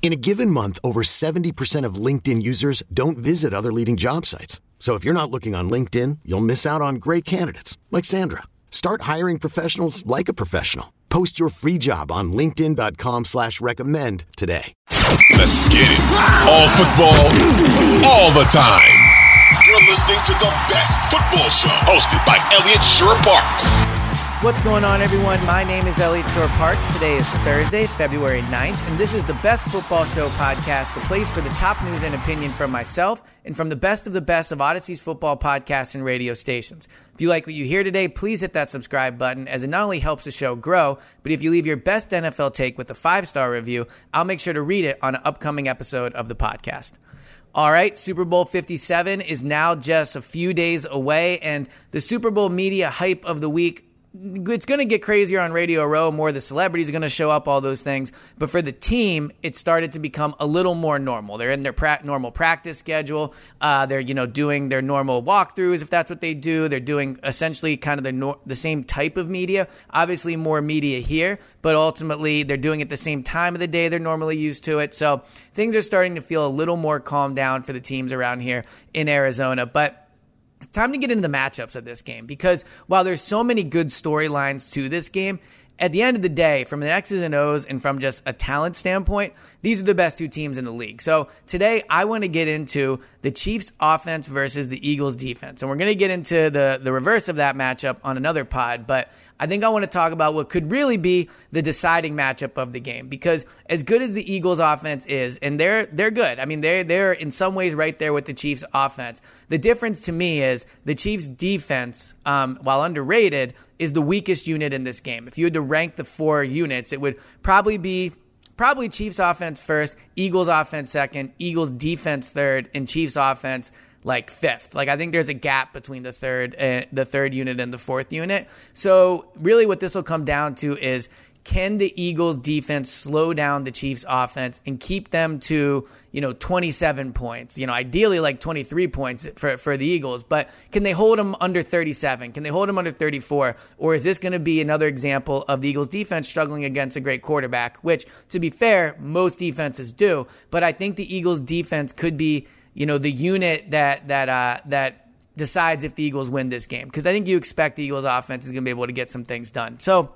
In a given month, over 70% of LinkedIn users don't visit other leading job sites. So if you're not looking on LinkedIn, you'll miss out on great candidates like Sandra. Start hiring professionals like a professional. Post your free job on LinkedIn.com slash recommend today. Let's get it. All football, all the time. You're listening to the best football show hosted by Elliot Shorr-Parks. What's going on, everyone? My name is Elliot Shorr-Parks. Today is Thursday, February 9th, and this is the Best Football Show podcast, the place for the top news and opinion from myself and from the best of the best of Odyssey's football podcasts and radio stations. If you like what you hear today, please hit that subscribe button as it not only helps the show grow, but if you leave your best NFL take with a five star review, I'll make sure to read it on an upcoming episode of the podcast. All right, Super Bowl 57 is now just a few days away, and the Super Bowl media hype of the week it's going to get crazier on Radio Row. More of the celebrities are going to show up, all those things. But for the team, it started to become a little more normal. They're in their pra- normal practice schedule. Uh, they're you know doing their normal walkthroughs if that's what they do. They're doing essentially kind of the no- the same type of media. Obviously, more media here, but ultimately they're doing it the same time of the day they're normally used to it. So things are starting to feel a little more calm down for the teams around here in Arizona. But it's time to get into the matchups of this game because while there's so many good storylines to this game, at the end of the day, from the X's and O's and from just a talent standpoint, these are the best two teams in the league. So today I want to get into the Chiefs offense versus the Eagles defense. And we're going to get into the, the reverse of that matchup on another pod, but I think I want to talk about what could really be the deciding matchup of the game because as good as the Eagles offense is, and they're they're good. I mean, they're they're in some ways right there with the Chiefs offense. The difference to me is the Chiefs defense, um, while underrated, is the weakest unit in this game. If you had to rank the four units, it would probably be probably Chiefs offense first, Eagles offense second, Eagles defense third, and Chiefs offense like fifth. Like I think there's a gap between the third uh, the third unit and the fourth unit. So really what this will come down to is can the Eagles defense slow down the Chiefs offense and keep them to, you know, 27 points? You know, ideally like 23 points for, for the Eagles, but can they hold them under 37? Can they hold them under 34? Or is this going to be another example of the Eagles defense struggling against a great quarterback, which to be fair, most defenses do, but I think the Eagles defense could be you know, the unit that that uh, that decides if the Eagles win this game. Because I think you expect the Eagles offense is going to be able to get some things done. So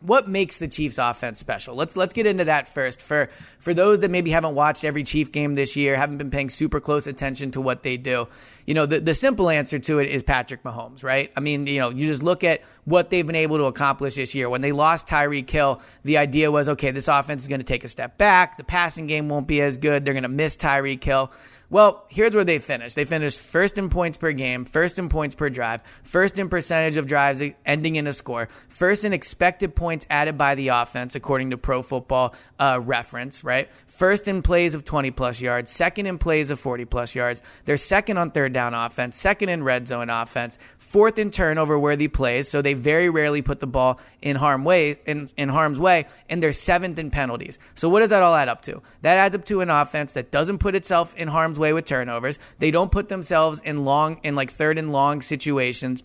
what makes the Chiefs offense special? Let's let's get into that first. For for those that maybe haven't watched every Chief game this year, haven't been paying super close attention to what they do. You know, the, the simple answer to it is Patrick Mahomes, right? I mean, you know, you just look at what they've been able to accomplish this year. When they lost Tyreek Hill, the idea was, okay, this offense is going to take a step back. The passing game won't be as good. They're going to miss Tyreek Hill. Well, here's where they finished. They finished first in points per game, first in points per drive, first in percentage of drives ending in a score, first in expected points added by the offense, according to Pro Football uh, Reference, right? First in plays of 20 plus yards, second in plays of 40 plus yards. They're second on third down offense, second in red zone offense, fourth in turnover worthy plays. So they very rarely put the ball in harm way in, in harm's way, and they're seventh in penalties. So what does that all add up to? That adds up to an offense that doesn't put itself in harm's way with turnovers. They don't put themselves in long in like third and long situations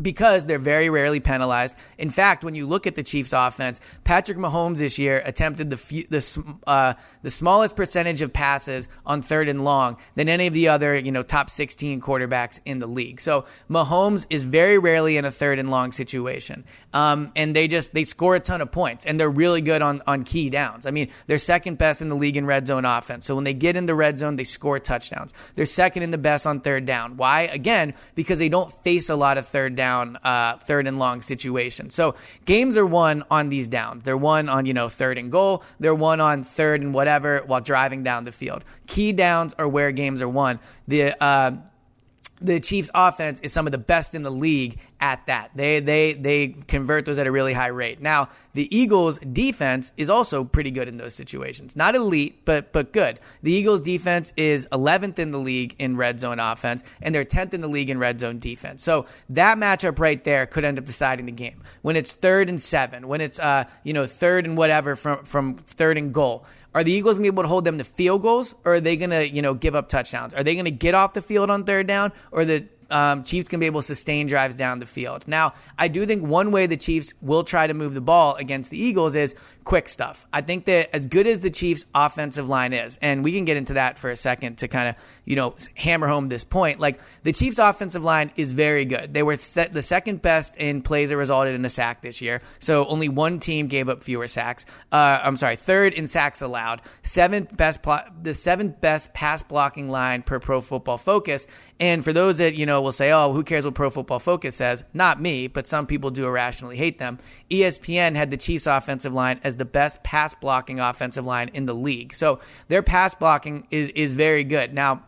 because they're very rarely penalized. In fact, when you look at the Chiefs' offense, Patrick Mahomes this year attempted the few, the uh, the smallest percentage of passes on third and long than any of the other you know top 16 quarterbacks in the league. So Mahomes is very rarely in a third and long situation, um, and they just they score a ton of points, and they're really good on on key downs. I mean, they're second best in the league in red zone offense. So when they get in the red zone, they score touchdowns. They're second in the best on third down. Why? Again, because they don't face a lot of third down down, uh, third and long situation. So games are won on these downs. They're won on, you know, third and goal. They're won on third and whatever while driving down the field. Key downs are where games are won. The, uh, the Chiefs offense is some of the best in the league at that. They they they convert those at a really high rate. Now, the Eagles defense is also pretty good in those situations. Not elite, but but good. The Eagles defense is 11th in the league in red zone offense and they're 10th in the league in red zone defense. So, that matchup right there could end up deciding the game. When it's 3rd and 7, when it's uh, you know, 3rd and whatever from from 3rd and goal. Are the Eagles going to be able to hold them to field goals, or are they going to, you know, give up touchdowns? Are they going to get off the field on third down, or the um, Chiefs can be able to sustain drives down the field. Now, I do think one way the Chiefs will try to move the ball against the Eagles is quick stuff. I think that as good as the Chiefs' offensive line is, and we can get into that for a second to kind of, you know, hammer home this point. Like the Chiefs' offensive line is very good. They were the second best in plays that resulted in a sack this year. So only one team gave up fewer sacks. Uh, I'm sorry, third in sacks allowed. Seventh best, pl- the seventh best pass blocking line per Pro Football Focus. And for those that, you know, will say, oh, who cares what Pro Football Focus says? Not me, but some people do irrationally hate them. ESPN had the Chiefs offensive line as the best pass blocking offensive line in the league. So their pass blocking is, is very good. Now,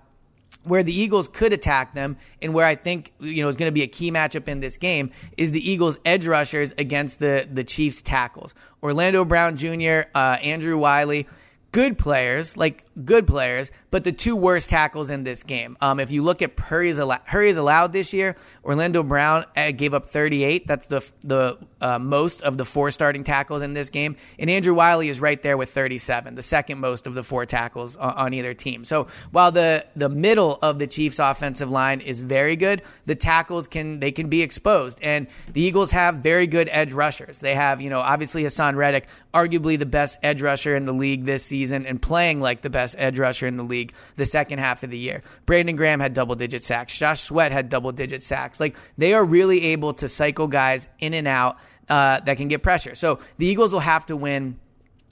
where the Eagles could attack them and where I think you know is going to be a key matchup in this game is the Eagles edge rushers against the the Chiefs tackles. Orlando Brown Jr., uh, Andrew Wylie, good players, like good players, but the two worst tackles in this game. Um, if you look at hurries, hurries allowed this year, Orlando Brown uh, gave up 38. That's the the uh, most of the four starting tackles in this game, and Andrew Wylie is right there with 37, the second most of the four tackles on, on either team. So while the the middle of the Chiefs' offensive line is very good, the tackles can they can be exposed, and the Eagles have very good edge rushers. They have you know obviously Haason Reddick, arguably the best edge rusher in the league this season, and playing like the best edge rusher in the league the second half of the year. Brandon Graham had double digit sacks. Josh Sweat had double digit sacks. Like they are really able to cycle guys in and out uh, that can get pressure. So the Eagles will have to win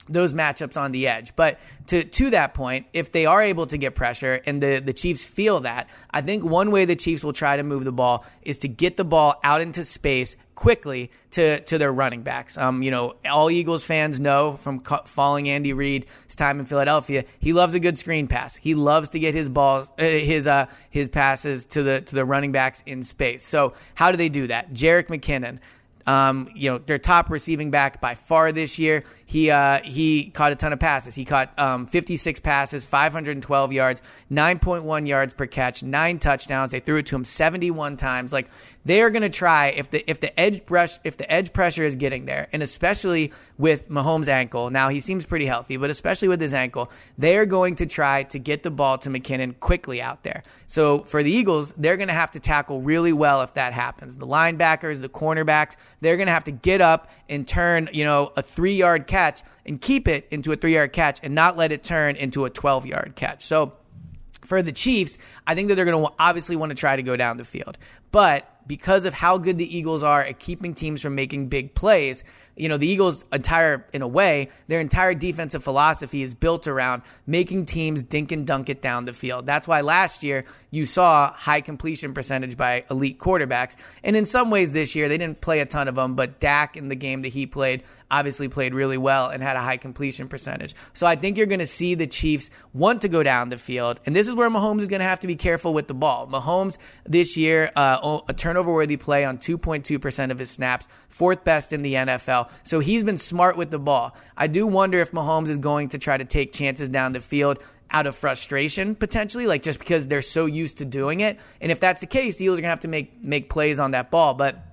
those matchups on the edge. But to to that point, if they are able to get pressure and the, the Chiefs feel that, I think one way the Chiefs will try to move the ball is to get the ball out into space quickly to to their running backs. Um, you know, all Eagles fans know from following Andy Reid's time in Philadelphia, he loves a good screen pass. He loves to get his balls, uh, his uh, his passes to the to the running backs in space. So how do they do that? Jerick McKinnon. Um, you know, their top receiving back by far this year. He uh, he caught a ton of passes. He caught um, 56 passes, 512 yards, 9.1 yards per catch, nine touchdowns. They threw it to him 71 times. Like they are going to try if the if the edge brush if the edge pressure is getting there, and especially with Mahomes' ankle. Now he seems pretty healthy, but especially with his ankle, they are going to try to get the ball to McKinnon quickly out there. So for the Eagles, they're going to have to tackle really well if that happens. The linebackers, the cornerbacks, they're going to have to get up and turn you know a three yard catch catch and keep it into a three yard catch and not let it turn into a 12 yard catch. So for the Chiefs, I think that they're going to obviously want to try to go down the field. But because of how good the Eagles are at keeping teams from making big plays, you know, the Eagles' entire, in a way, their entire defensive philosophy is built around making teams dink and dunk it down the field. That's why last year you saw high completion percentage by elite quarterbacks. And in some ways this year, they didn't play a ton of them, but Dak in the game that he played obviously played really well and had a high completion percentage. So I think you're going to see the Chiefs want to go down the field. And this is where Mahomes is going to have to be careful with the ball. Mahomes this year, uh, a turnover worthy play on 2.2% of his snaps, fourth best in the NFL. So he's been smart with the ball. I do wonder if Mahomes is going to try to take chances down the field out of frustration potentially, like just because they're so used to doing it. And if that's the case, the Eagles are gonna have to make make plays on that ball. But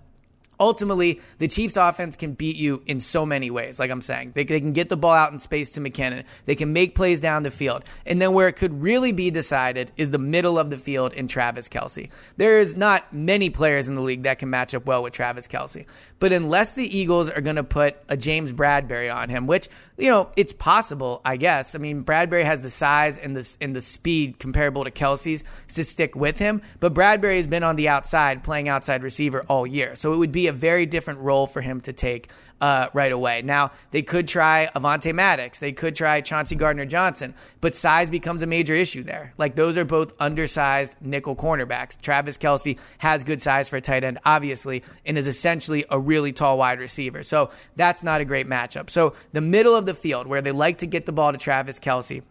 ultimately, the Chiefs offense can beat you in so many ways. Like I'm saying, they, they can get the ball out in space to McKinnon. They can make plays down the field. And then where it could really be decided is the middle of the field in Travis Kelce. There is not many players in the league that can match up well with Travis Kelce. But unless the Eagles are going to put a James Bradberry on him, which you know it's possible, I guess. I mean, Bradberry has the size and the and the speed comparable to Kelce's to stick with him. But Bradberry has been on the outside playing outside receiver all year, so it would be a very different role for him to take uh, right away. Now, they could try Avonte Maddox. They could try Chauncey Gardner Johnson, but size becomes a major issue there. Like, those are both undersized nickel cornerbacks. Travis Kelce has good size for a tight end, obviously, and is essentially a really tall wide receiver. So that's not a great matchup. So the middle of the field, where they like to get the ball to Travis Kelce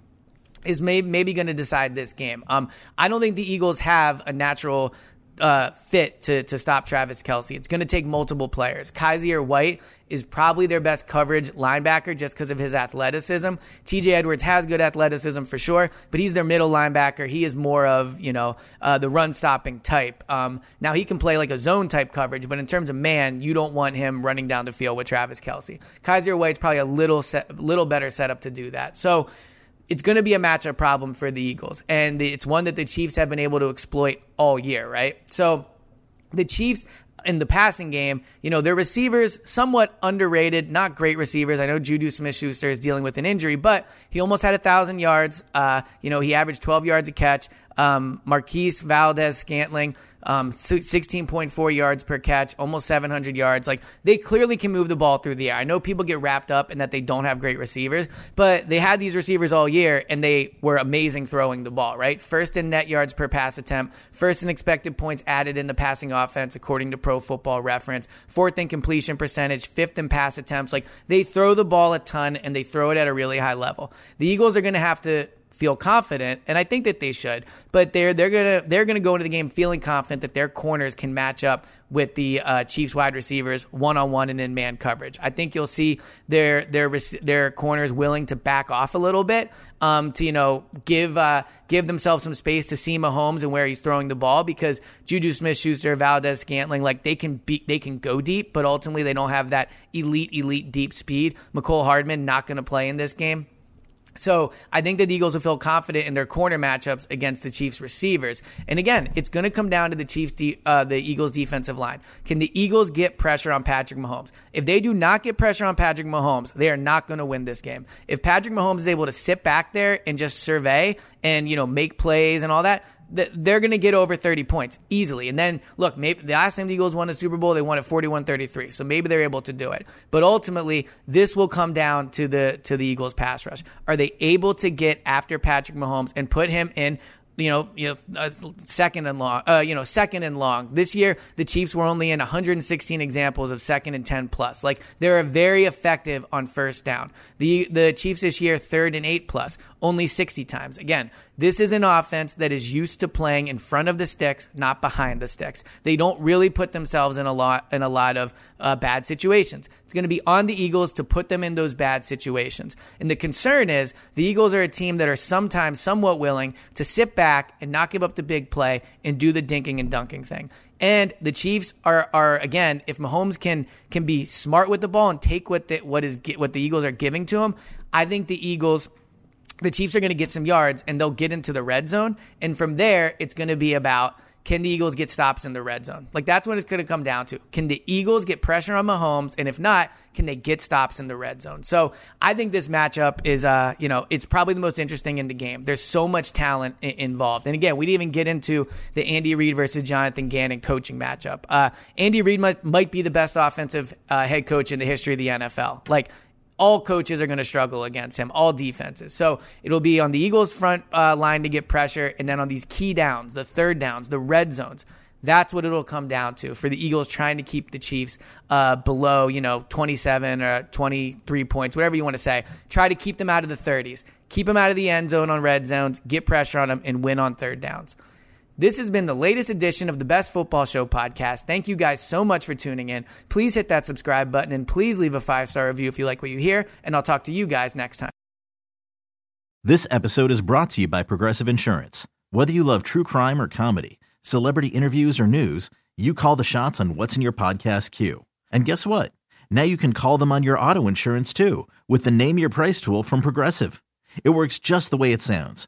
is maybe, going to decide this game. Um, I don't think the Eagles have a natural uh, fit to to stop Travis Kelce. It's going to take multiple players. Kyzir White is probably their best coverage linebacker just because of his athleticism. TJ Edwards has good athleticism for sure, but he's their middle linebacker. He is more of you know uh, the run stopping type. Um, now he can play like a zone type coverage, but in terms of man, you don't want him running down the field with Travis Kelce. Kyzir White's probably a little set, little better setup to do that. So it's going to be a matchup problem for the Eagles. And it's one that the Chiefs have been able to exploit all year, right? So the Chiefs in the passing game, you know, their receivers somewhat underrated, not great receivers. I know Juju Smith Schuster is dealing with an injury, but he almost had a thousand yards. Uh, you know, he averaged 12 yards a catch. Um, Marquez Valdes Scantling, um, 16.4 yards per catch, almost 700 yards. Like they clearly can move the ball through the air. I know people get wrapped up in that they don't have great receivers, but they had these receivers all year and they were amazing throwing the ball, right? First in net yards per pass attempt, first in expected points added in the passing offense, according to Pro Football Reference, fourth in completion percentage, fifth in pass attempts. Like they throw the ball a ton and they throw it at a really high level. The Eagles are going to have to feel confident, and I think that they should. But they're they're gonna they're gonna go into the game feeling confident that their corners can match up with the uh, Chiefs wide receivers one on one and in man coverage. I think you'll see their their their corners willing to back off a little bit um, to you know give uh, give themselves some space to see Mahomes and where he's throwing the ball because Juju Smith Schuster, Valdes Scantling, like they can be they can go deep, but ultimately they don't have that elite elite deep speed. Mecole Hardman not going to play in this game. So I think that the Eagles will feel confident in their corner matchups against the Chiefs receivers. And again, it's going to come down to the Chiefs, de- uh, the Eagles defensive line. Can the Eagles get pressure on Patrick Mahomes? If they do not get pressure on Patrick Mahomes, they are not going to win this game. If Patrick Mahomes is able to sit back there and just survey and you know make plays and all that, they're going to get over 30 points easily. And then, look, maybe the last time the Eagles won a Super Bowl, they won at 41-33. So maybe they're able to do it. But ultimately, this will come down to the to the Eagles pass rush. Are they able to get after Patrick Mahomes and put him in you know, you know, uh, second and long, uh, you know, second and long. This year, the Chiefs were only in 116 examples of second and 10 plus. Like they're very effective on first down. The the Chiefs this year, third and eight plus, only 60 times. Again, this is an offense that is used to playing in front of the sticks, not behind the sticks. They don't really put themselves in a lot in a lot of uh, bad situations. It's going to be on the Eagles to put them in those bad situations. And the concern is the Eagles are a team that are sometimes somewhat willing to sit back and not give up the big play and do the dinking and dunking thing. And the Chiefs are are again, if Mahomes can can be smart with the ball and take what the, what is what the Eagles are giving to him, I think the Eagles the Chiefs are going to get some yards and they'll get into the red zone. And from there, it's going to be about can the Eagles get stops in the red zone? Like that's what it's going to come down to. Can the Eagles get pressure on Mahomes? And if not, can they get stops in the red zone? So I think this matchup is, uh, you know, it's probably the most interesting in the game. There's so much talent I- involved. And again, we didn't even get into the Andy Reid versus Jonathan Gannon coaching matchup. Uh, Andy Reid might, might be the best offensive uh, head coach in the history of the NFL. Like all coaches are going to struggle against him, all defenses. So it'll be on the Eagles' front uh, line to get pressure, and then on these key downs, the third downs, the red zones. That's what it'll come down to for the Eagles trying to keep the Chiefs uh, below, you know, 27 or 23 points, whatever you want to say. Try to keep them out of the 30s. Keep them out of the end zone on red zones, get pressure on them, and win on third downs. This has been the latest edition of the Best Football Show podcast. Thank you guys so much for tuning in. Please hit that subscribe button and please leave a five star review if you like what you hear. And I'll talk to you guys next time. This episode is brought to you by Progressive Insurance. Whether you love true crime or comedy, celebrity interviews or news, you call the shots on what's in your podcast queue. And guess what? Now you can call them on your auto insurance too with the Name Your Price tool from Progressive. It works just the way it sounds